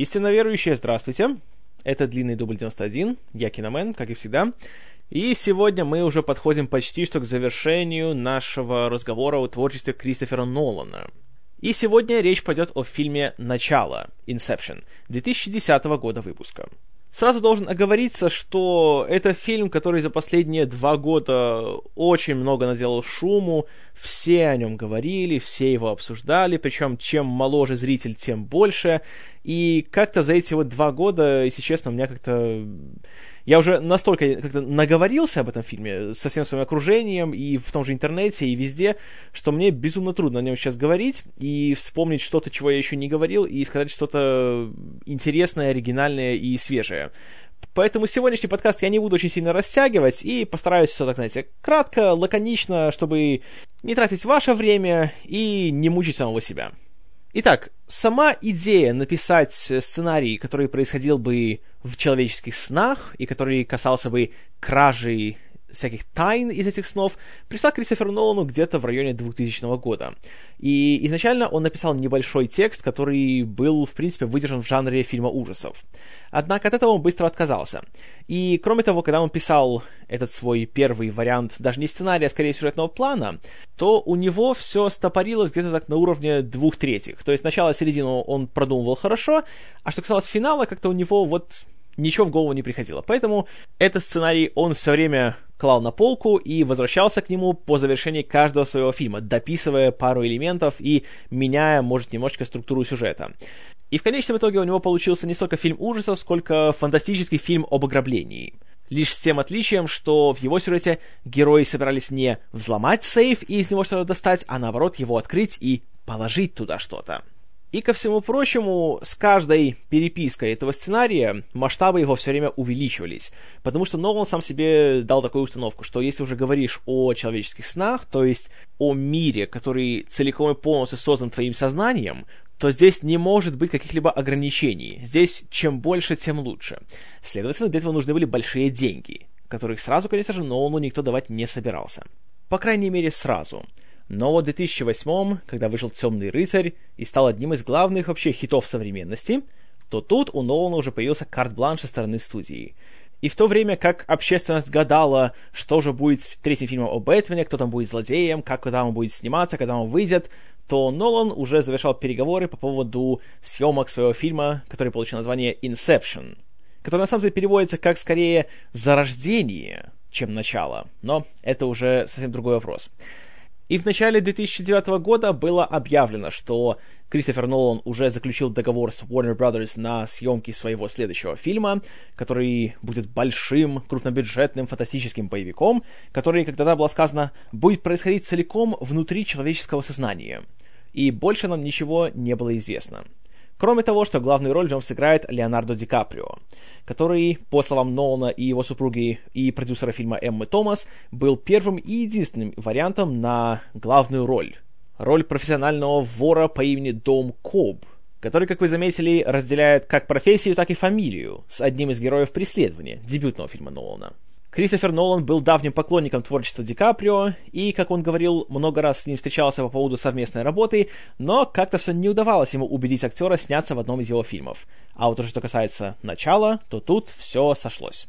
Истинно верующие, здравствуйте. Это длинный дубль 91, я Киномен, как и всегда. И сегодня мы уже подходим почти что к завершению нашего разговора о творчестве Кристофера Нолана. И сегодня речь пойдет о фильме «Начало» Inception 2010 года выпуска. Сразу должен оговориться, что это фильм, который за последние два года очень много наделал шуму, все о нем говорили, все его обсуждали, причем чем моложе зритель, тем больше. И как-то за эти вот два года, если честно, у меня как-то я уже настолько как-то наговорился об этом фильме со всем своим окружением и в том же интернете, и везде, что мне безумно трудно о нем сейчас говорить и вспомнить что-то, чего я еще не говорил, и сказать что-то интересное, оригинальное и свежее. Поэтому сегодняшний подкаст я не буду очень сильно растягивать и постараюсь все так, знаете, кратко, лаконично, чтобы не тратить ваше время и не мучить самого себя. Итак, сама идея написать сценарий, который происходил бы в человеческих снах и который касался бы кражи всяких тайн из этих снов, пришла Кристоферу Нолану где-то в районе 2000 года. И изначально он написал небольшой текст, который был, в принципе, выдержан в жанре фильма ужасов. Однако от этого он быстро отказался. И, кроме того, когда он писал этот свой первый вариант, даже не сценария, а скорее сюжетного плана, то у него все стопорилось где-то так на уровне двух третьих. То есть начало середину он продумывал хорошо, а что касалось финала, как-то у него вот ничего в голову не приходило. Поэтому этот сценарий он все время клал на полку и возвращался к нему по завершении каждого своего фильма, дописывая пару элементов и меняя, может, немножечко структуру сюжета. И в конечном итоге у него получился не столько фильм ужасов, сколько фантастический фильм об ограблении. Лишь с тем отличием, что в его сюжете герои собирались не взломать сейф и из него что-то достать, а наоборот его открыть и положить туда что-то. И ко всему прочему, с каждой перепиской этого сценария масштабы его все время увеличивались, потому что Нолан сам себе дал такую установку, что если уже говоришь о человеческих снах, то есть о мире, который целиком и полностью создан твоим сознанием, то здесь не может быть каких-либо ограничений. Здесь чем больше, тем лучше. Следовательно, для этого нужны были большие деньги, которых сразу, конечно же, Нолану никто давать не собирался. По крайней мере, сразу. Но в 2008, когда вышел «Темный рыцарь» и стал одним из главных вообще хитов современности, то тут у Нолана уже появился карт-бланш со стороны студии. И в то время как общественность гадала, что же будет в третьем фильме о Бэтмене, кто там будет злодеем, как когда он будет сниматься, когда он выйдет, то Нолан уже завершал переговоры по поводу съемок своего фильма, который получил название «Inception», который на самом деле переводится как скорее «зарождение», чем «начало». Но это уже совсем другой вопрос. И в начале 2009 года было объявлено, что Кристофер Нолан уже заключил договор с Warner Brothers на съемки своего следующего фильма, который будет большим, крупнобюджетным, фантастическим боевиком, который, как тогда было сказано, будет происходить целиком внутри человеческого сознания. И больше нам ничего не было известно. Кроме того, что главную роль в нем сыграет Леонардо Ди Каприо, который, по словам Нолана и его супруги и продюсера фильма Эммы Томас, был первым и единственным вариантом на главную роль. Роль профессионального вора по имени Дом Коб, который, как вы заметили, разделяет как профессию, так и фамилию с одним из героев преследования, дебютного фильма Нолана. Кристофер Нолан был давним поклонником творчества Ди Каприо, и, как он говорил, много раз с ним встречался по поводу совместной работы, но как-то все не удавалось ему убедить актера сняться в одном из его фильмов. А вот уже что касается начала, то тут все сошлось.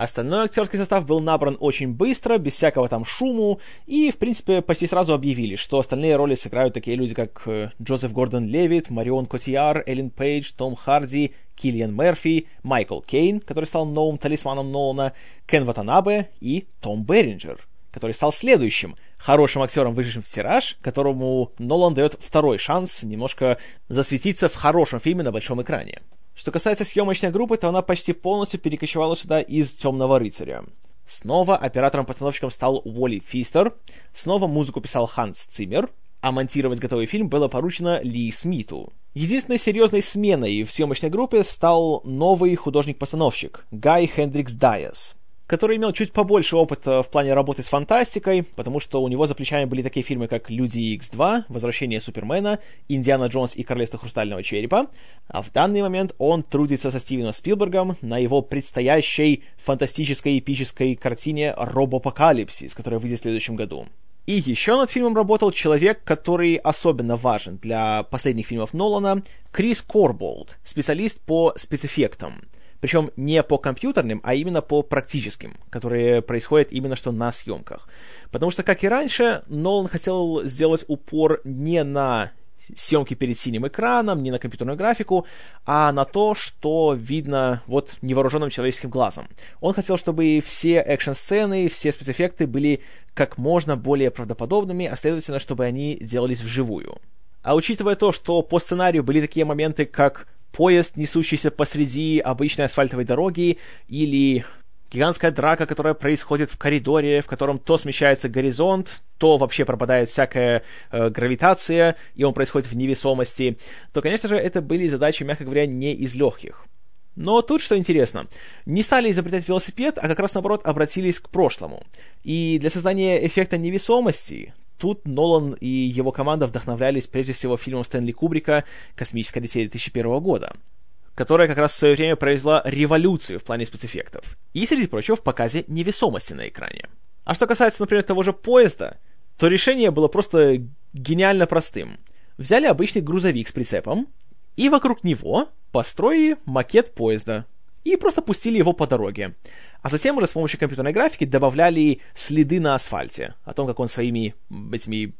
Остальной актерский состав был набран очень быстро, без всякого там шуму, и, в принципе, почти сразу объявили, что остальные роли сыграют такие люди, как э, Джозеф Гордон Левит, Марион Котияр, Эллен Пейдж, Том Харди, Киллиан Мерфи, Майкл Кейн, который стал новым талисманом Нолана, Кен Ватанабе и Том Беринджер, который стал следующим хорошим актером, вышедшим в тираж, которому Нолан дает второй шанс немножко засветиться в хорошем фильме на большом экране. Что касается съемочной группы, то она почти полностью перекочевала сюда из «Темного рыцаря». Снова оператором-постановщиком стал Уолли Фистер, снова музыку писал Ханс Циммер, а монтировать готовый фильм было поручено Ли Смиту. Единственной серьезной сменой в съемочной группе стал новый художник-постановщик Гай Хендрикс Дайес, который имел чуть побольше опыта в плане работы с фантастикой, потому что у него за плечами были такие фильмы, как «Люди Икс-2», «Возвращение Супермена», «Индиана Джонс и Королевство Хрустального Черепа», а в данный момент он трудится со Стивеном Спилбергом на его предстоящей фантастической эпической картине «Робопокалипсис», которая выйдет в следующем году. И еще над фильмом работал человек, который особенно важен для последних фильмов Нолана, Крис Корболд, специалист по спецэффектам. Причем не по компьютерным, а именно по практическим, которые происходят именно что на съемках. Потому что, как и раньше, Нолан хотел сделать упор не на съемки перед синим экраном, не на компьютерную графику, а на то, что видно вот невооруженным человеческим глазом. Он хотел, чтобы все экшн-сцены, все спецэффекты были как можно более правдоподобными, а следовательно, чтобы они делались вживую. А учитывая то, что по сценарию были такие моменты, как поезд, несущийся посреди обычной асфальтовой дороги, или гигантская драка, которая происходит в коридоре, в котором то смещается горизонт, то вообще пропадает всякая э, гравитация, и он происходит в невесомости, то, конечно же, это были задачи, мягко говоря, не из легких. Но тут что интересно, не стали изобретать велосипед, а как раз наоборот обратились к прошлому. И для создания эффекта невесомости тут Нолан и его команда вдохновлялись прежде всего фильмом Стэнли Кубрика «Космическая Одиссея» 2001 года которая как раз в свое время произвела революцию в плане спецэффектов. И, среди прочего, в показе невесомости на экране. А что касается, например, того же поезда, то решение было просто гениально простым. Взяли обычный грузовик с прицепом, и вокруг него построили макет поезда. И просто пустили его по дороге. А затем уже с помощью компьютерной графики добавляли следы на асфальте, о том, как он своими этими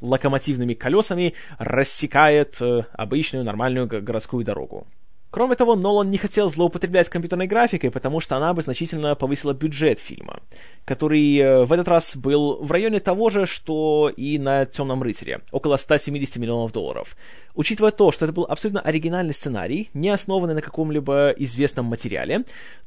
локомотивными колесами рассекает э, обычную нормальную городскую дорогу. Кроме того, Нолан не хотел злоупотреблять компьютерной графикой, потому что она бы значительно повысила бюджет фильма, который э, в этот раз был в районе того же, что и на «Темном рыцаре», около 170 миллионов долларов. Учитывая то, что это был абсолютно оригинальный сценарий, не основанный на каком-либо известном материале,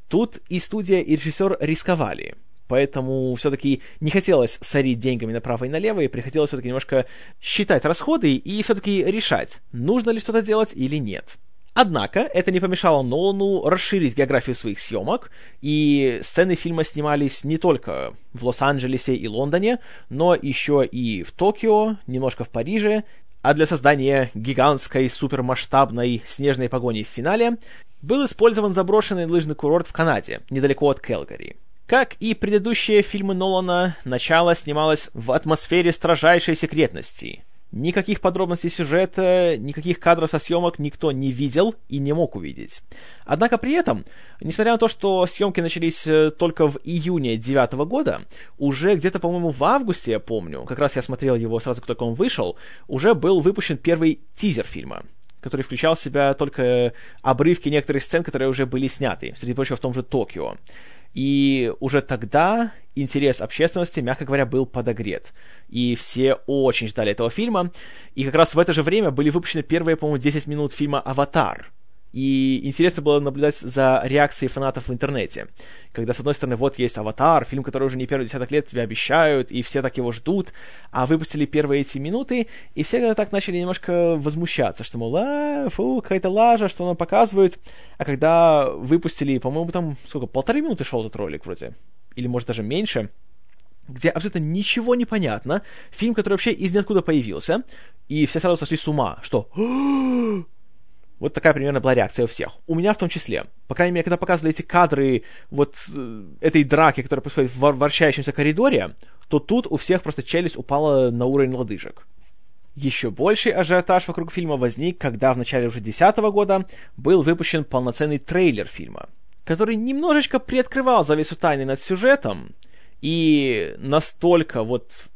тут и студия, и режиссер рисковали. Поэтому все-таки не хотелось сорить деньгами направо и налево, и приходилось все-таки немножко считать расходы и все-таки решать, нужно ли что-то делать или нет. Однако это не помешало Нолану расширить географию своих съемок, и сцены фильма снимались не только в Лос-Анджелесе и Лондоне, но еще и в Токио, немножко в Париже, а для создания гигантской супермасштабной снежной погони в финале был использован заброшенный лыжный курорт в Канаде, недалеко от Келгари. Как и предыдущие фильмы Нолана, начало снималось в атмосфере строжайшей секретности – Никаких подробностей сюжета, никаких кадров со съемок никто не видел и не мог увидеть. Однако при этом, несмотря на то, что съемки начались э, только в июне 2009 года, уже где-то, по-моему, в августе, я помню, как раз я смотрел его сразу, как только он вышел, уже был выпущен первый тизер фильма который включал в себя только обрывки некоторых сцен, которые уже были сняты, среди прочего в том же Токио. И уже тогда интерес общественности, мягко говоря, был подогрет. И все очень ждали этого фильма. И как раз в это же время были выпущены первые, по-моему, 10 минут фильма «Аватар», и интересно было наблюдать за реакцией фанатов в интернете. Когда, с одной стороны, вот есть «Аватар», фильм, который уже не первый десяток лет тебе обещают, и все так его ждут, а выпустили первые эти минуты, и все так начали немножко возмущаться, что, мол, а, фу, какая-то лажа, что он показывает. А когда выпустили, по-моему, там, сколько, полторы минуты шел этот ролик вроде, или, может, даже меньше, где абсолютно ничего не понятно, фильм, который вообще из ниоткуда появился, и все сразу сошли с ума, что вот такая примерно была реакция у всех. У меня в том числе. По крайней мере, когда показывали эти кадры вот э, этой драки, которая происходит в вращающемся коридоре, то тут у всех просто челюсть упала на уровень лодыжек. Еще больший ажиотаж вокруг фильма возник, когда в начале уже 2010 года был выпущен полноценный трейлер фильма, который немножечко приоткрывал завесу тайны над сюжетом, и настолько вот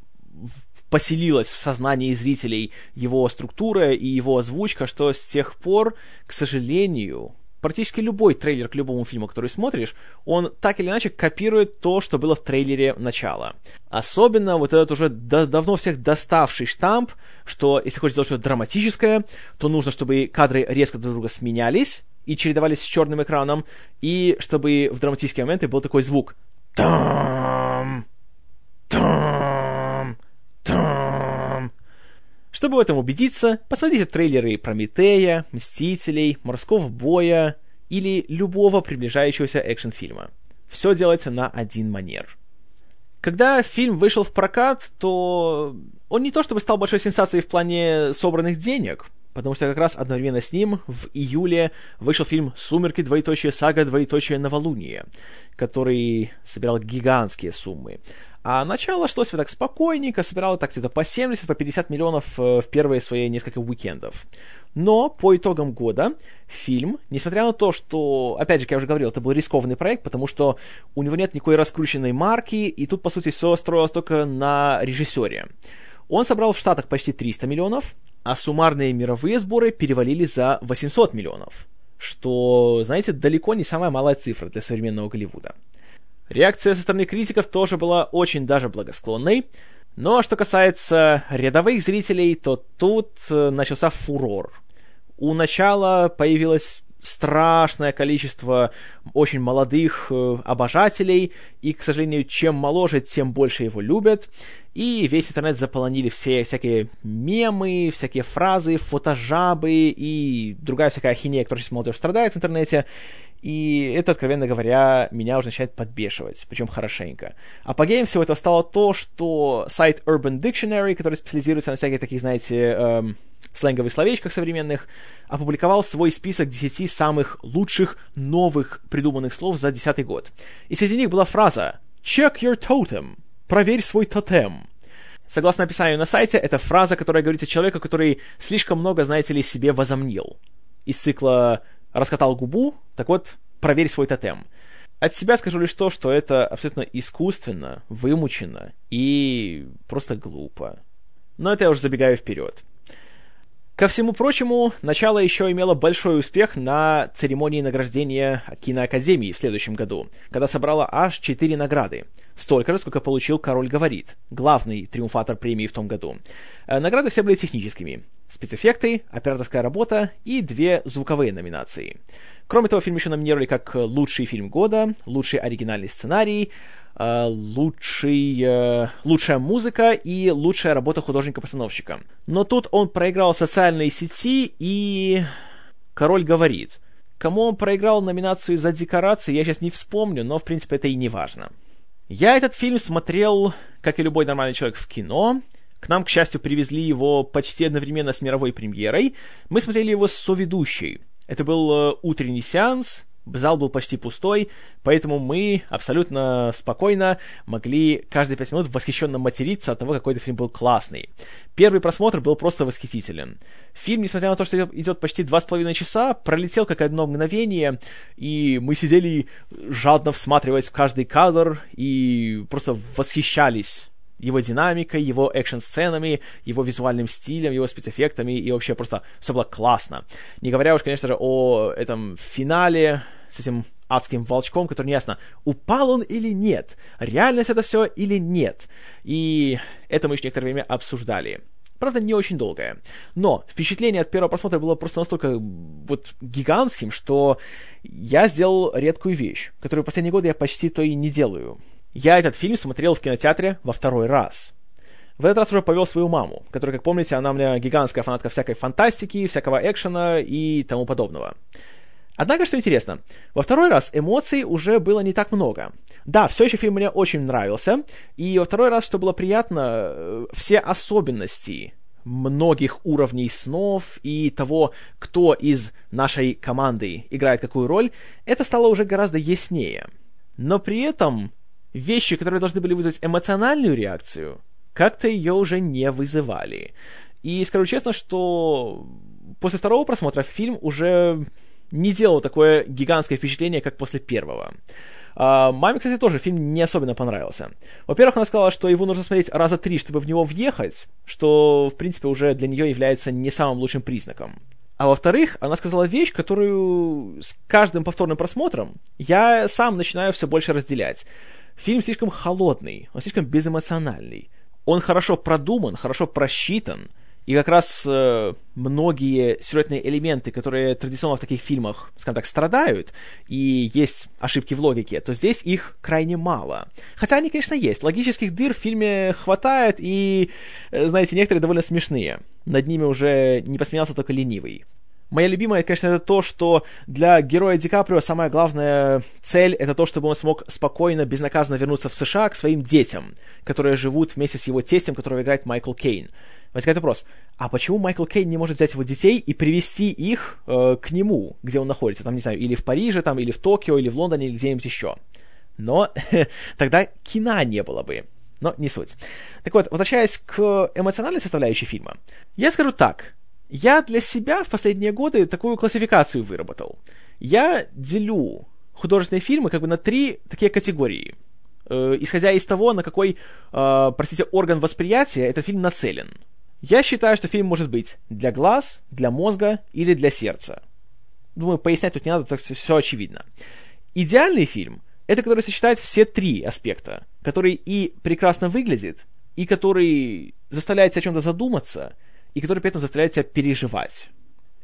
поселилась в сознании зрителей его структура и его озвучка, что с тех пор, к сожалению, практически любой трейлер к любому фильму, который смотришь, он так или иначе копирует то, что было в трейлере начала. Особенно вот этот уже до- давно всех доставший штамп, что если хочешь сделать что-то драматическое, то нужно, чтобы кадры резко друг друга сменялись и чередовались с черным экраном, и чтобы в драматические моменты был такой звук. Там! Там! Чтобы в этом убедиться, посмотрите трейлеры Прометея, Мстителей, Морского боя или любого приближающегося экшн-фильма. Все делается на один манер. Когда фильм вышел в прокат, то он не то чтобы стал большой сенсацией в плане собранных денег, потому что как раз одновременно с ним в июле вышел фильм «Сумерки. Двоеточие. Сага. Двоеточие. Новолуние», который собирал гигантские суммы. А начало шло себе так спокойненько, собирало так где-то по 70, по 50 миллионов э, в первые свои несколько уикендов. Но по итогам года фильм, несмотря на то, что, опять же, как я уже говорил, это был рискованный проект, потому что у него нет никакой раскрученной марки, и тут, по сути, все строилось только на режиссере. Он собрал в Штатах почти 300 миллионов, а суммарные мировые сборы перевалили за 800 миллионов, что, знаете, далеко не самая малая цифра для современного Голливуда. Реакция со стороны критиков тоже была очень даже благосклонной, но что касается рядовых зрителей, то тут э, начался фурор. У начала появилось страшное количество очень молодых э, обожателей, и, к сожалению, чем моложе, тем больше его любят. И весь интернет заполонили все всякие мемы, всякие фразы, фотожабы и другая всякая ахинея, которая сейчас молодежь страдает в интернете. И это, откровенно говоря, меня уже начинает подбешивать, причем хорошенько. Апогеем всего этого стало то, что сайт Urban Dictionary, который специализируется на всяких таких, знаете, эм, сленговых словечках современных, опубликовал свой список 10 самых лучших новых придуманных слов за 2010 год. И среди них была фраза «Check your totem» — «Проверь свой тотем». Согласно описанию на сайте, это фраза, которая говорит о человеку, который слишком много, знаете ли, себе возомнил. Из цикла раскатал губу, так вот, проверь свой тотем. От себя скажу лишь то, что это абсолютно искусственно, вымучено и просто глупо. Но это я уже забегаю вперед. Ко всему прочему, начало еще имело большой успех на церемонии награждения киноакадемии в следующем году, когда собрала аж четыре награды. Столько же, сколько получил «Король говорит», главный триумфатор премии в том году. Э, награды все были техническими. Спецэффекты, операторская работа и две звуковые номинации. Кроме того, фильм еще номинировали как лучший фильм года, лучший оригинальный сценарий, Э, лучший, э, лучшая музыка и лучшая работа художника-постановщика. Но тут он проиграл социальные сети и... Король говорит. Кому он проиграл номинацию за декорации, я сейчас не вспомню, но в принципе это и не важно. Я этот фильм смотрел, как и любой нормальный человек, в кино. К нам, к счастью, привезли его почти одновременно с мировой премьерой. Мы смотрели его с соведущей. Это был э, утренний сеанс, Зал был почти пустой, поэтому мы абсолютно спокойно могли каждые пять минут восхищенно материться от того, какой этот фильм был классный. Первый просмотр был просто восхитителен. Фильм, несмотря на то, что идет почти два с половиной часа, пролетел как одно мгновение, и мы сидели жадно всматриваясь в каждый кадр и просто восхищались его динамикой, его экшн-сценами, его визуальным стилем, его спецэффектами, и вообще просто все было классно. Не говоря уж, конечно же, о этом финале с этим адским волчком, который неясно, упал он или нет, реальность это все или нет. И это мы еще некоторое время обсуждали. Правда, не очень долгое. Но впечатление от первого просмотра было просто настолько вот гигантским, что я сделал редкую вещь, которую в последние годы я почти то и не делаю. Я этот фильм смотрел в кинотеатре во второй раз. В этот раз уже повел свою маму, которая, как помните, она у меня гигантская фанатка всякой фантастики, всякого экшена и тому подобного. Однако, что интересно, во второй раз эмоций уже было не так много. Да, все еще фильм мне очень нравился, и во второй раз, что было приятно, э, все особенности многих уровней снов и того, кто из нашей команды играет какую роль, это стало уже гораздо яснее. Но при этом вещи, которые должны были вызвать эмоциональную реакцию, как-то ее уже не вызывали. И скажу честно, что после второго просмотра фильм уже не делал такое гигантское впечатление, как после первого. А, маме, кстати, тоже фильм не особенно понравился. Во-первых, она сказала, что его нужно смотреть раза три, чтобы в него въехать, что, в принципе, уже для нее является не самым лучшим признаком. А во-вторых, она сказала вещь, которую с каждым повторным просмотром я сам начинаю все больше разделять. Фильм слишком холодный, он слишком безэмоциональный. Он хорошо продуман, хорошо просчитан, и как раз э, многие сюжетные элементы, которые традиционно в таких фильмах, скажем так, страдают, и есть ошибки в логике, то здесь их крайне мало. Хотя они, конечно, есть. Логических дыр в фильме хватает, и, э, знаете, некоторые довольно смешные. Над ними уже не посмеялся только ленивый. Моя любимая, конечно, это то, что для героя Ди Каприо самая главная цель — это то, чтобы он смог спокойно, безнаказанно вернуться в США к своим детям, которые живут вместе с его тестем, которого играет Майкл Кейн. Возникает вопрос, а почему Майкл Кейн не может взять его детей и привести их э, к нему, где он находится? Там, не знаю, или в Париже, там, или в Токио, или в Лондоне, или где-нибудь еще. Но тогда кино не было бы. но не суть. Так вот, возвращаясь к эмоциональной составляющей фильма, я скажу так. Я для себя в последние годы такую классификацию выработал. Я делю художественные фильмы как бы на три такие категории. Э, исходя из того, на какой, э, простите, орган восприятия этот фильм нацелен. Я считаю, что фильм может быть для глаз, для мозга или для сердца. Думаю, пояснять тут не надо, так все очевидно. Идеальный фильм — это который сочетает все три аспекта, который и прекрасно выглядит, и который заставляет тебя о чем-то задуматься, и который при этом заставляет тебя переживать.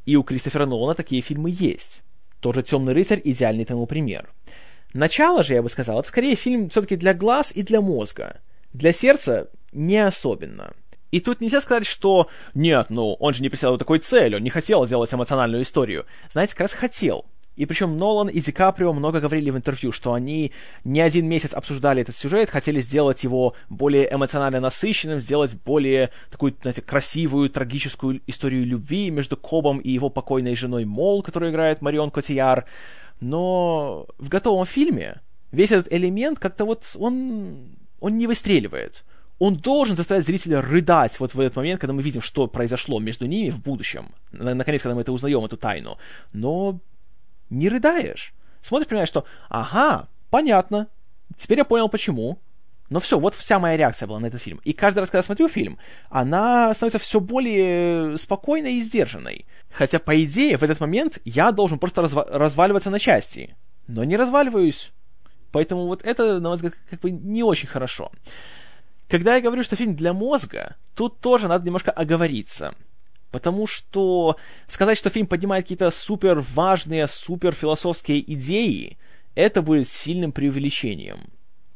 И у Кристофера Нолана такие фильмы есть. Тоже «Темный рыцарь» — идеальный тому пример. Начало же, я бы сказал, это скорее фильм все-таки для глаз и для мозга. Для сердца не особенно. И тут нельзя сказать, что нет, ну, он же не преследовал такой цель, он не хотел делать эмоциональную историю. Знаете, как раз хотел. И причем Нолан и Ди Каприо много говорили в интервью, что они не один месяц обсуждали этот сюжет, хотели сделать его более эмоционально насыщенным, сделать более такую, знаете, красивую, трагическую историю любви между Кобом и его покойной женой Мол, которую играет Марион Котияр. Но в готовом фильме весь этот элемент как-то вот он, он не выстреливает. Он должен заставить зрителя рыдать вот в этот момент, когда мы видим, что произошло между ними в будущем. Наконец, когда мы это узнаем, эту тайну. Но не рыдаешь. Смотришь, понимаешь, что ага, понятно, теперь я понял почему. Но все, вот вся моя реакция была на этот фильм. И каждый раз, когда смотрю фильм, она становится все более спокойной и сдержанной. Хотя, по идее, в этот момент я должен просто разва- разваливаться на части. Но не разваливаюсь. Поэтому вот это, на мой взгляд, как бы не очень хорошо. Когда я говорю, что фильм для мозга, тут тоже надо немножко оговориться. Потому что сказать, что фильм поднимает какие-то супер важные, супер философские идеи, это будет сильным преувеличением.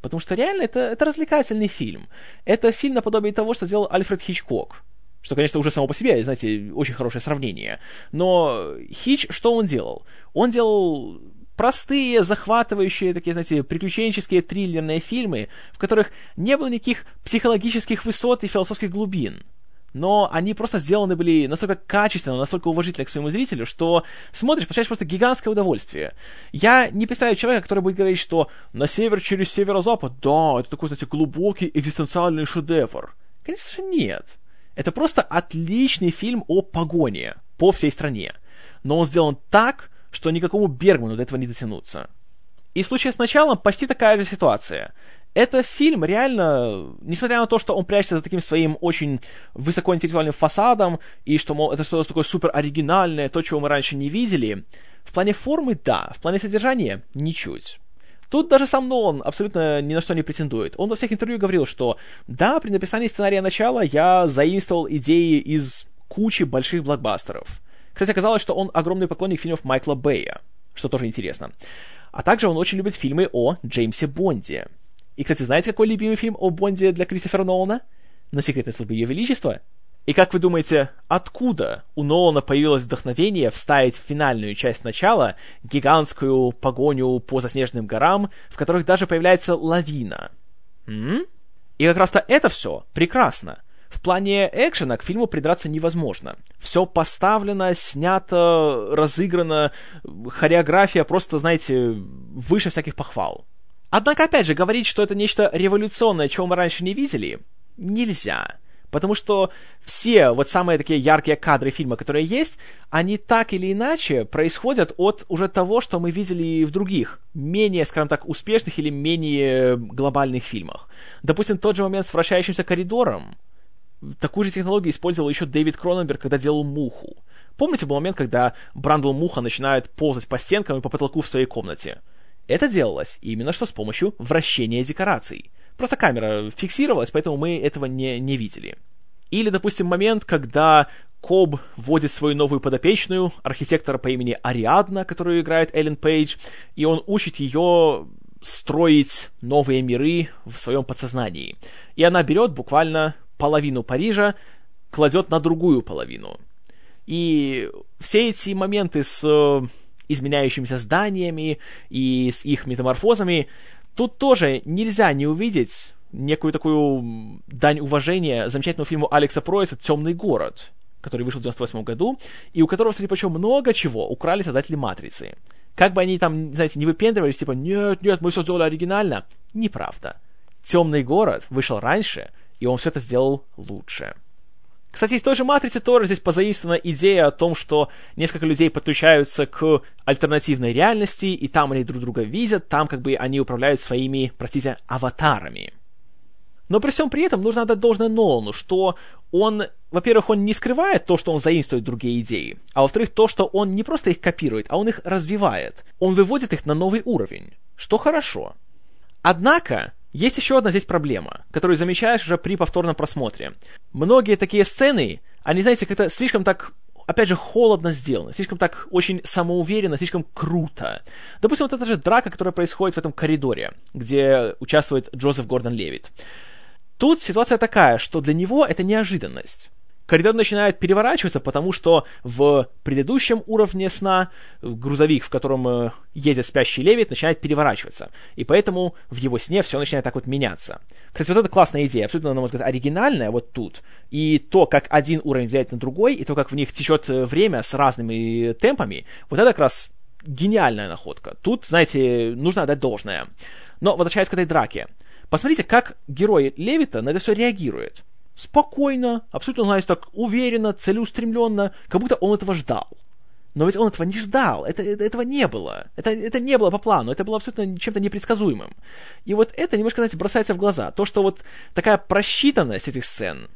Потому что реально это, это развлекательный фильм. Это фильм наподобие того, что сделал Альфред Хичкок. Что, конечно, уже само по себе, знаете, очень хорошее сравнение. Но Хич, что он делал? Он делал простые, захватывающие, такие, знаете, приключенческие триллерные фильмы, в которых не было никаких психологических высот и философских глубин но они просто сделаны были настолько качественно, настолько уважительно к своему зрителю, что смотришь, получаешь просто гигантское удовольствие. Я не представляю человека, который будет говорить, что на север через северо-запад, да, это такой, знаете, глубокий экзистенциальный шедевр. Конечно же, нет. Это просто отличный фильм о погоне по всей стране. Но он сделан так, что никакому Бергману до этого не дотянуться. И в случае с началом почти такая же ситуация. Это фильм реально, несмотря на то, что он прячется за таким своим очень высокоинтеллектуальным фасадом, и что, мол, это что-то такое супер оригинальное, то, чего мы раньше не видели, в плане формы — да, в плане содержания — ничуть. Тут даже сам Нолан абсолютно ни на что не претендует. Он во всех интервью говорил, что да, при написании сценария начала я заимствовал идеи из кучи больших блокбастеров. Кстати, оказалось, что он огромный поклонник фильмов Майкла Бэя, что тоже интересно. А также он очень любит фильмы о Джеймсе Бонде — и, кстати, знаете, какой любимый фильм о Бонде для Кристофера Нолана? «На секретной службе Ее Величества». И как вы думаете, откуда у Нолана появилось вдохновение вставить в финальную часть начала гигантскую погоню по заснеженным горам, в которых даже появляется лавина? М? И как раз-то это все прекрасно. В плане экшена к фильму придраться невозможно. Все поставлено, снято, разыграно, хореография просто, знаете, выше всяких похвал. Однако, опять же, говорить, что это нечто революционное, чего мы раньше не видели, нельзя. Потому что все вот самые такие яркие кадры фильма, которые есть, они так или иначе происходят от уже того, что мы видели в других, менее, скажем так, успешных или менее глобальных фильмах. Допустим, тот же момент с вращающимся коридором. Такую же технологию использовал еще Дэвид Кроненберг, когда делал «Муху». Помните был момент, когда Брандл Муха начинает ползать по стенкам и по потолку в своей комнате? Это делалось именно что с помощью вращения декораций. Просто камера фиксировалась, поэтому мы этого не, не видели. Или, допустим, момент, когда Коб вводит свою новую подопечную, архитектора по имени Ариадна, которую играет Эллен Пейдж, и он учит ее строить новые миры в своем подсознании. И она берет буквально половину Парижа, кладет на другую половину. И все эти моменты с изменяющимися зданиями и с их метаморфозами, тут тоже нельзя не увидеть некую такую дань уважения замечательному фильму Алекса Пройса «Темный город», который вышел в 98 году, и у которого, среди прочего, много чего украли создатели «Матрицы». Как бы они там, знаете, не выпендривались, типа, нет, нет, мы все сделали оригинально. Неправда. Темный город вышел раньше, и он все это сделал лучше. Кстати, из той же «Матрицы» тоже здесь позаимствована идея о том, что несколько людей подключаются к альтернативной реальности, и там они друг друга видят, там как бы они управляют своими, простите, аватарами. Но при всем при этом нужно отдать должное Нолану, что он, во-первых, он не скрывает то, что он заимствует другие идеи, а во-вторых, то, что он не просто их копирует, а он их развивает. Он выводит их на новый уровень, что хорошо. Однако, есть еще одна здесь проблема, которую замечаешь уже при повторном просмотре. Многие такие сцены, они, знаете, как-то слишком так опять же, холодно сделаны, слишком так очень самоуверенно, слишком круто. Допустим, вот эта же драка, которая происходит в этом коридоре, где участвует Джозеф Гордон Левит. Тут ситуация такая, что для него это неожиданность коридор начинает переворачиваться, потому что в предыдущем уровне сна грузовик, в котором э, едет спящий Левит, начинает переворачиваться. И поэтому в его сне все начинает так вот меняться. Кстати, вот это классная идея, абсолютно, на мой взгляд, оригинальная вот тут. И то, как один уровень влияет на другой, и то, как в них течет э, время с разными темпами, вот это как раз гениальная находка. Тут, знаете, нужно отдать должное. Но возвращаясь к этой драке. Посмотрите, как герой Левита на это все реагирует спокойно, абсолютно, знаете, так уверенно, целеустремленно, как будто он этого ждал. Но ведь он этого не ждал, это, это, этого не было. Это, это не было по плану, это было абсолютно чем-то непредсказуемым. И вот это немножко, знаете, бросается в глаза. То, что вот такая просчитанность этих сцен,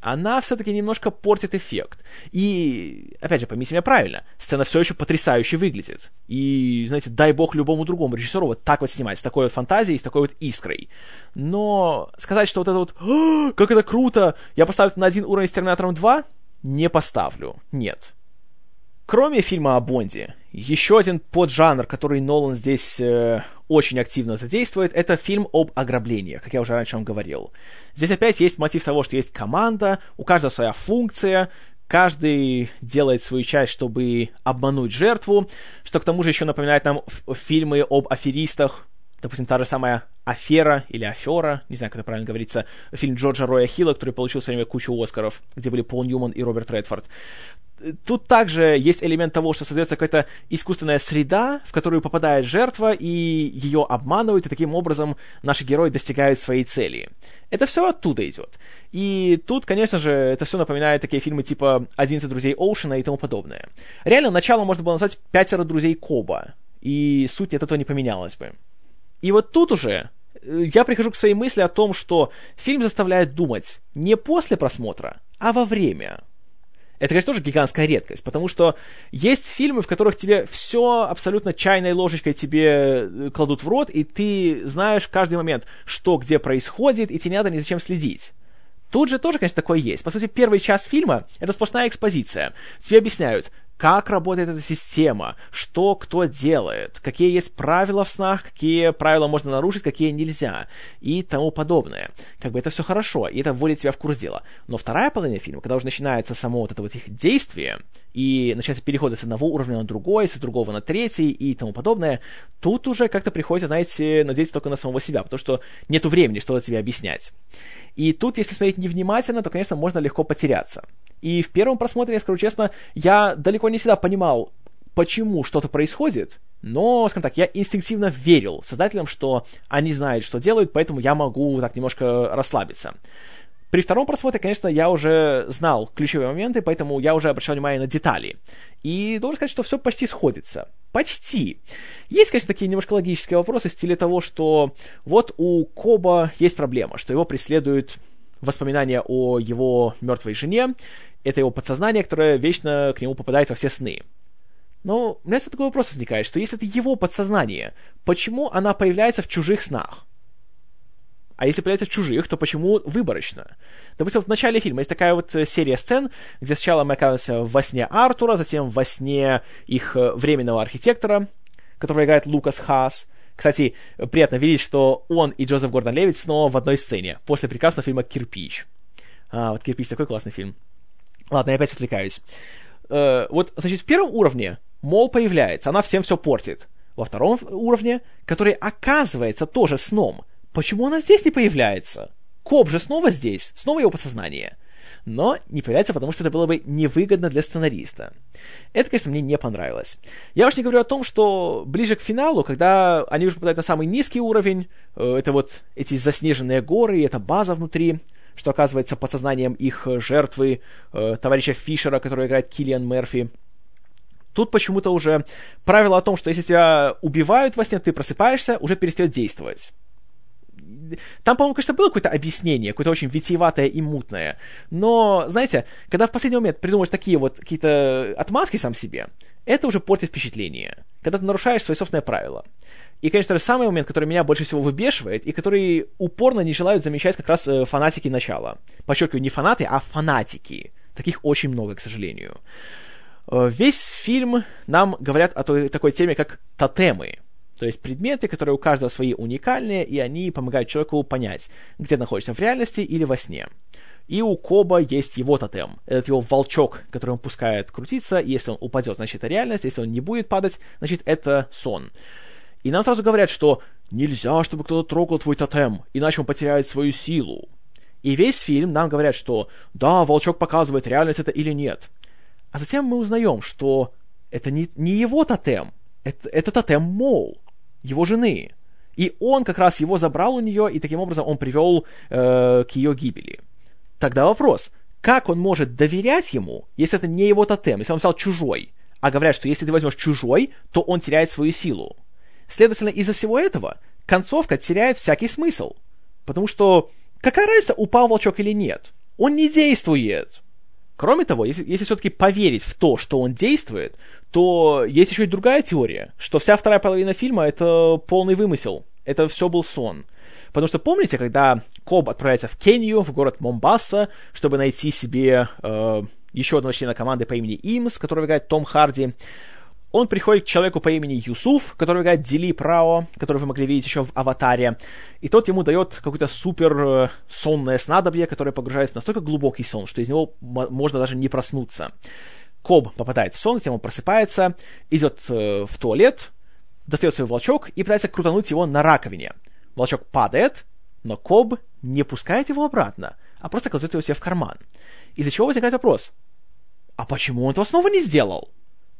она все-таки немножко портит эффект. И, опять же, поймите меня правильно, сцена все еще потрясающе выглядит. И, знаете, дай бог любому другому режиссеру вот так вот снимать, с такой вот фантазией, с такой вот искрой. Но сказать, что вот это вот, «А, как это круто, я поставлю это на один уровень с Терминатором 2, не поставлю. Нет. Кроме фильма о Бонде, еще один поджанр, который Нолан здесь э, очень активно задействует, это фильм об ограблениях, как я уже раньше вам говорил. Здесь опять есть мотив того, что есть команда, у каждого своя функция, каждый делает свою часть, чтобы обмануть жертву, что к тому же еще напоминает нам фильмы об аферистах, допустим, та же самая «Афера» или «Афера», не знаю, как это правильно говорится, фильм Джорджа Роя Хилла, который получил в свое время кучу Оскаров, где были Пол Ньюман и Роберт Редфорд. Тут также есть элемент того, что создается какая-то искусственная среда, в которую попадает жертва, и ее обманывают, и таким образом наши герои достигают своей цели. Это все оттуда идет. И тут, конечно же, это все напоминает такие фильмы типа «Одиннадцать друзей Оушена» и тому подобное. Реально, начало можно было назвать «Пятеро друзей Коба», и суть от этого не поменялась бы. И вот тут уже э, я прихожу к своей мысли о том, что фильм заставляет думать не после просмотра, а во время. Это, конечно, тоже гигантская редкость, потому что есть фильмы, в которых тебе все абсолютно чайной ложечкой тебе э, кладут в рот, и ты знаешь каждый момент, что где происходит, и тебе не надо ни зачем следить. Тут же тоже, конечно, такое есть. По сути, первый час фильма — это сплошная экспозиция. Тебе объясняют, как работает эта система, что кто делает, какие есть правила в снах, какие правила можно нарушить, какие нельзя и тому подобное. Как бы это все хорошо, и это вводит тебя в курс дела. Но вторая половина фильма, когда уже начинается само вот это вот их действие, и начинается переходы с одного уровня на другой, с другого на третий и тому подобное, тут уже как-то приходится, знаете, надеяться только на самого себя, потому что нету времени что-то тебе объяснять. И тут, если смотреть невнимательно, то, конечно, можно легко потеряться. И в первом просмотре, я скажу честно, я далеко не всегда понимал, почему что-то происходит, но, скажем так, я инстинктивно верил создателям, что они знают, что делают, поэтому я могу так немножко расслабиться. При втором просмотре, конечно, я уже знал ключевые моменты, поэтому я уже обращал внимание на детали. И должен сказать, что все почти сходится. Почти. Есть, конечно, такие немножко логические вопросы в стиле того, что вот у Коба есть проблема, что его преследуют воспоминания о его мертвой жене, это его подсознание, которое вечно к нему попадает во все сны. Но у меня такой вопрос возникает, что если это его подсознание, почему она появляется в чужих снах? А если появляется в чужих, то почему выборочно? Допустим, в начале фильма есть такая вот э, серия сцен, где сначала мы оказываемся во сне Артура, затем во сне их э, временного архитектора, которого играет Лукас Хаас. Кстати, приятно видеть, что он и Джозеф Гордон Левит снова в одной сцене, после прекрасного фильма «Кирпич». А, вот «Кирпич» такой классный фильм. Ладно, я опять отвлекаюсь. Э, вот, значит, в первом уровне Мол появляется, она всем все портит. Во втором уровне, который оказывается тоже сном, почему она здесь не появляется? Коб же снова здесь, снова его подсознание. но не появляется, потому что это было бы невыгодно для сценариста. Это, конечно, мне не понравилось. Я уж не говорю о том, что ближе к финалу, когда они уже попадают на самый низкий уровень, э, это вот эти заснеженные горы, и эта база внутри, что оказывается подсознанием их жертвы, э, товарища Фишера, который играет Киллиан Мерфи. Тут почему-то уже правило о том, что если тебя убивают во сне, ты просыпаешься, уже перестает действовать. Там, по-моему, конечно, было какое-то объяснение, какое-то очень витиеватое и мутное. Но, знаете, когда в последний момент придумаешь такие вот какие-то отмазки сам себе, это уже портит впечатление. Когда ты нарушаешь свои собственные правила. И, конечно же, самый момент, который меня больше всего выбешивает, и который упорно не желают замечать как раз э, фанатики начала. Подчеркиваю, не фанаты, а фанатики. Таких очень много, к сожалению. Э, весь фильм нам говорят о той, такой теме, как тотемы. То есть предметы, которые у каждого свои уникальные, и они помогают человеку понять, где находится в реальности или во сне. И у Коба есть его тотем. Этот его волчок, который он пускает крутиться, и если он упадет, значит это реальность, если он не будет падать, значит это сон. И нам сразу говорят, что нельзя, чтобы кто-то трогал твой тотем, иначе он потеряет свою силу. И весь фильм нам говорят, что да, волчок показывает, реальность это или нет. А затем мы узнаем, что это не, не его тотем, это, это тотем Мол его жены. И он как раз его забрал у нее, и таким образом он привел э, к ее гибели. Тогда вопрос, как он может доверять ему, если это не его тотем, если он взял чужой? А говорят, что если ты возьмешь чужой, то он теряет свою силу. Следовательно, из-за всего этого концовка теряет всякий смысл. Потому что какая разница, упал волчок или нет? Он не действует. Кроме того, если, если все-таки поверить в то, что он действует, то есть еще и другая теория, что вся вторая половина фильма это полный вымысел. Это все был сон. Потому что помните, когда Коб отправляется в Кению, в город Момбаса, чтобы найти себе э, еще одного члена команды по имени Имс, который играет Том Харди, он приходит к человеку по имени Юсуф, который играет Дили Прао, который вы могли видеть еще в «Аватаре», и тот ему дает какое-то супер э, сонное снадобье, которое погружает в настолько глубокий сон, что из него можно даже не проснуться. Коб попадает в сон, затем он просыпается, идет э, в туалет, достает свой волчок и пытается крутануть его на раковине. Волчок падает, но Коб не пускает его обратно, а просто кладет его себе в карман. Из-за чего возникает вопрос, а почему он этого снова не сделал?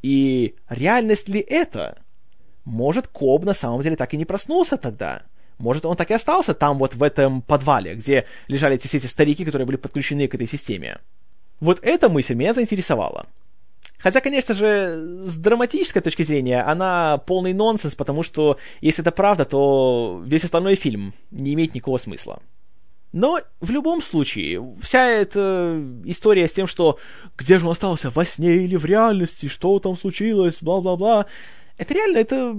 И реальность ли это? Может, Коб на самом деле так и не проснулся тогда? Может, он так и остался там, вот в этом подвале, где лежали все эти старики, которые были подключены к этой системе? Вот эта мысль меня заинтересовала. Хотя, конечно же, с драматической точки зрения она полный нонсенс, потому что если это правда, то весь остальной фильм не имеет никакого смысла. Но в любом случае, вся эта история с тем, что где же он остался, во сне или в реальности, что там случилось, бла-бла-бла, это реально, это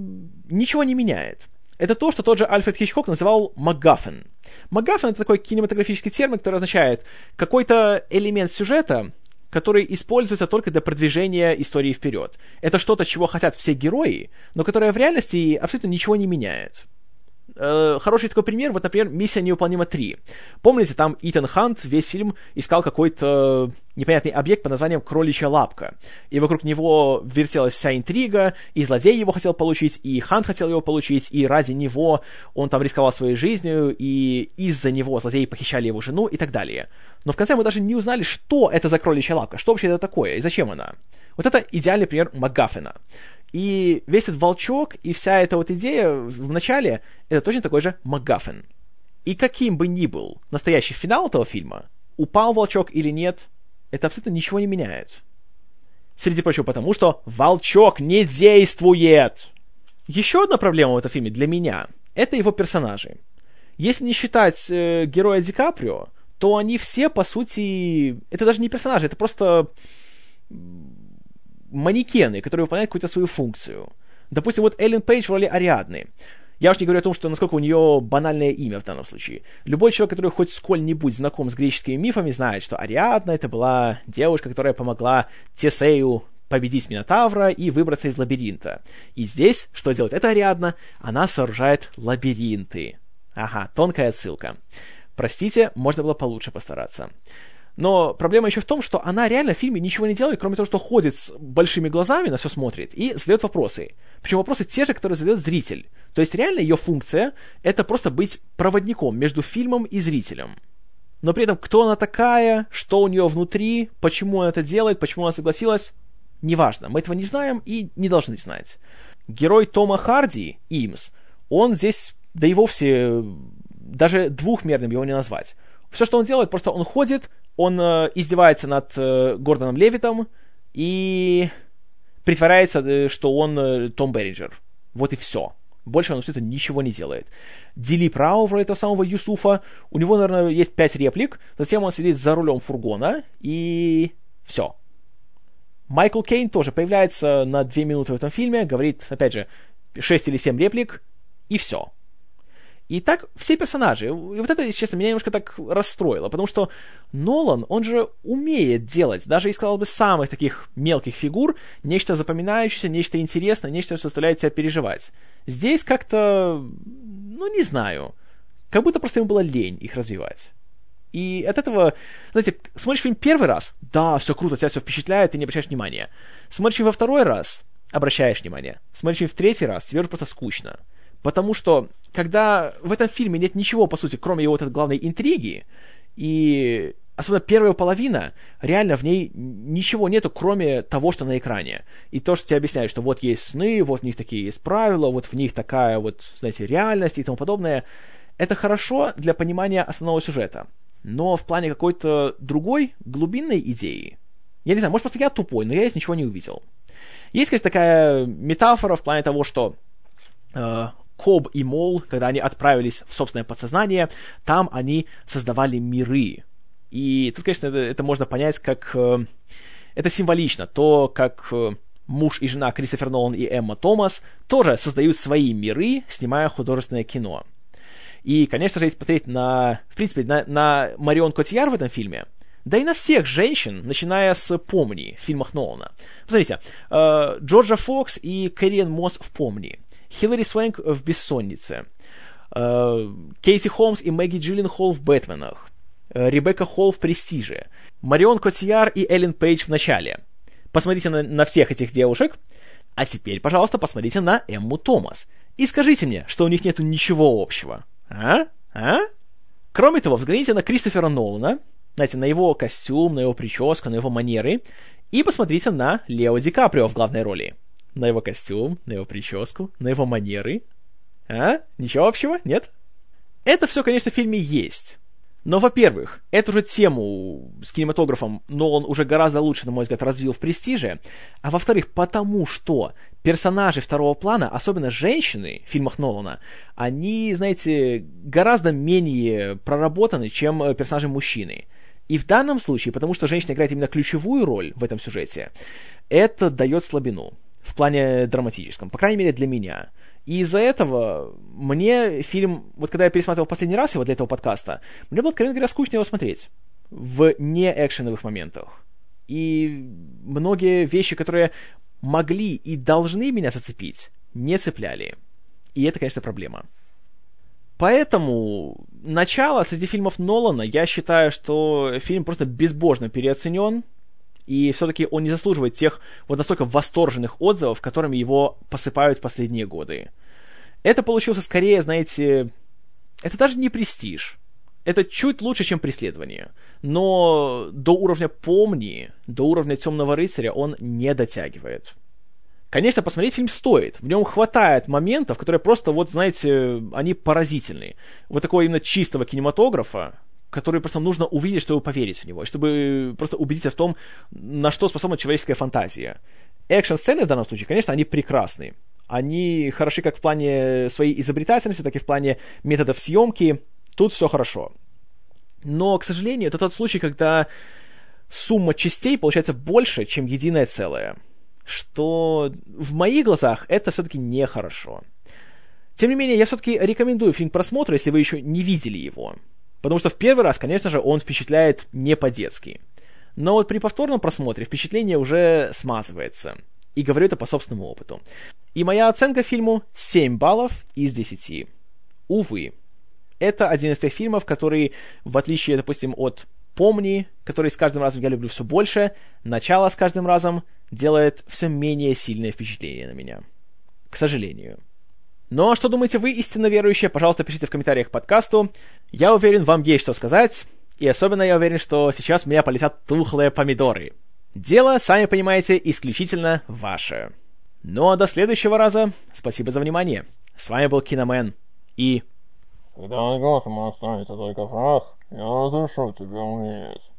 ничего не меняет. Это то, что тот же Альфред Хичкок называл МакГаффин. МакГаффин — это такой кинематографический термин, который означает какой-то элемент сюжета, который используется только для продвижения истории вперед. Это что-то, чего хотят все герои, но которое в реальности абсолютно ничего не меняет. Э, хороший такой пример, вот, например, «Миссия невыполнима 3». Помните, там Итан Хант весь фильм искал какой-то непонятный объект под названием «Кроличья лапка». И вокруг него вертелась вся интрига, и злодей его хотел получить, и Хант хотел его получить, и ради него он там рисковал своей жизнью, и из-за него злодеи похищали его жену и так далее. Но в конце мы даже не узнали, что это за кроличья лапка, что вообще это такое, и зачем она. Вот это идеальный пример МакГаффина. И весь этот волчок и вся эта вот идея в начале, это точно такой же МакГаффин. И каким бы ни был настоящий финал этого фильма, упал волчок или нет, это абсолютно ничего не меняет. Среди прочего потому, что волчок не действует. Еще одна проблема в этом фильме для меня — это его персонажи. Если не считать э, героя Ди Каприо, то они все, по сути... Это даже не персонажи, это просто манекены, которые выполняют какую-то свою функцию. Допустим, вот Эллен Пейдж в роли Ариадны. Я уж не говорю о том, что насколько у нее банальное имя в данном случае. Любой человек, который хоть сколь-нибудь знаком с греческими мифами, знает, что Ариадна это была девушка, которая помогла Тесею победить Минотавра и выбраться из лабиринта. И здесь, что делает эта Ариадна? Она сооружает лабиринты. Ага, тонкая отсылка. Простите, можно было получше постараться. Но проблема еще в том, что она реально в фильме ничего не делает, кроме того, что ходит с большими глазами, на все смотрит и задает вопросы. Причем вопросы те же, которые задает зритель. То есть реально ее функция — это просто быть проводником между фильмом и зрителем. но при этом кто она такая, что у нее внутри, почему она это делает, почему она согласилась, неважно. Мы этого не знаем и не должны знать. Герой Тома Харди, Имс, он здесь, да и вовсе, даже двухмерным его не назвать. Все, что он делает, просто он ходит, он э, издевается над э, Гордоном Левитом и притворяется, э, что он э, Том Берриджер. Вот и все. Больше он абсолютно ничего не делает. Дили Прау в роли этого самого Юсуфа. У него, наверное, есть пять реплик. Затем он сидит за рулем фургона. И все. Майкл Кейн тоже появляется на две минуты в этом фильме. Говорит, опять же, шесть или семь реплик. И все. И так все персонажи. И вот это, честно, меня немножко так расстроило, потому что Нолан, он же умеет делать, даже из, сказал бы, самых таких мелких фигур, нечто запоминающееся, нечто интересное, нечто, что заставляет тебя переживать. Здесь как-то, ну, не знаю, как будто просто ему было лень их развивать. И от этого, знаете, смотришь фильм первый раз, да, все круто, тебя все впечатляет, ты не обращаешь внимания. Смотришь во второй раз, обращаешь внимание. Смотришь в третий раз, тебе уже просто скучно. Потому что, когда в этом фильме нет ничего, по сути, кроме его вот этой главной интриги, и особенно первая половина, реально в ней ничего нету, кроме того, что на экране. И то, что тебе объясняют, что вот есть сны, вот в них такие есть правила, вот в них такая вот, знаете, реальность и тому подобное. Это хорошо для понимания основного сюжета. Но в плане какой-то другой глубинной идеи, я не знаю, может, просто я тупой, но я здесь ничего не увидел. Есть, конечно, такая метафора в плане того, что э, Коб и Мол, когда они отправились в собственное подсознание, там они создавали миры. И тут, конечно, это, это можно понять как... Э, это символично. То, как э, муж и жена Кристофер Нолан и Эмма Томас тоже создают свои миры, снимая художественное кино. И, конечно же, если посмотреть на, в принципе, на, на Марион Котьяр в этом фильме, да и на всех женщин, начиная с «Помни» в фильмах Нолана. Посмотрите, э, Джорджа Фокс и Кэрриен Мосс в «Помни», Хиллари Свенк в «Бессоннице», э, Кейти Холмс и Мэгги Джилленхол в «Бэтменах», э, Ребекка Холл в «Престиже», Марион Котьяр и Эллен Пейдж в начале. Посмотрите на, на всех этих девушек, а теперь, пожалуйста, посмотрите на Эмму Томас. И скажите мне, что у них нет ничего общего. А? А? Кроме того, взгляните на Кристофера Нолана, знаете, на его костюм, на его прическу, на его манеры, и посмотрите на Лео Ди Каприо в главной роли на его костюм, на его прическу, на его манеры. А? Ничего общего? Нет? Это все, конечно, в фильме есть. Но, во-первых, эту же тему с кинематографом Нолан уже гораздо лучше, на мой взгляд, развил в «Престиже», а во-вторых, потому что персонажи второго плана, особенно женщины в фильмах Нолана, они, знаете, гораздо менее проработаны, чем персонажи мужчины. И в данном случае, потому что женщина играет именно ключевую роль в этом сюжете, это дает слабину в плане драматическом, по крайней мере для меня. И из-за этого мне фильм, вот когда я пересматривал последний раз его для этого подкаста, мне было, откровенно говоря, скучно его смотреть в не-экшеновых моментах. И многие вещи, которые могли и должны меня зацепить, не цепляли. И это, конечно, проблема. Поэтому начало среди фильмов Нолана, я считаю, что фильм просто безбожно переоценен, и все-таки он не заслуживает тех вот настолько восторженных отзывов, которыми его посыпают в последние годы. Это получился скорее, знаете, это даже не престиж. Это чуть лучше, чем преследование. Но до уровня «Помни», до уровня «Темного рыцаря» он не дотягивает. Конечно, посмотреть фильм стоит. В нем хватает моментов, которые просто, вот, знаете, они поразительные. Вот такого именно чистого кинематографа, который просто нужно увидеть, чтобы поверить в него, чтобы просто убедиться в том, на что способна человеческая фантазия. Экшн-сцены в данном случае, конечно, они прекрасны. Они хороши как в плане своей изобретательности, так и в плане методов съемки. Тут все хорошо. Но, к сожалению, это тот случай, когда сумма частей получается больше, чем единое целое. Что в моих глазах это все-таки нехорошо. Тем не менее, я все-таки рекомендую фильм просмотру, если вы еще не видели его. Потому что в первый раз, конечно же, он впечатляет не по-детски. Но вот при повторном просмотре впечатление уже смазывается. И говорю это по собственному опыту. И моя оценка фильму 7 баллов из 10. Увы. Это один из тех фильмов, который, в отличие, допустим, от «Помни», который с каждым разом я люблю все больше, начало с каждым разом делает все менее сильное впечатление на меня. К сожалению. Ну а что думаете вы, истинно верующие, пожалуйста, пишите в комментариях к подкасту. Я уверен, вам есть что сказать. и особенно я уверен, что сейчас у меня полетят тухлые помидоры. Дело, сами понимаете, исключительно ваше. Ну а до следующего раза, спасибо за внимание. С вами был Киномен и... Когда Готэма останется только прах, я разрешу тебе умереть.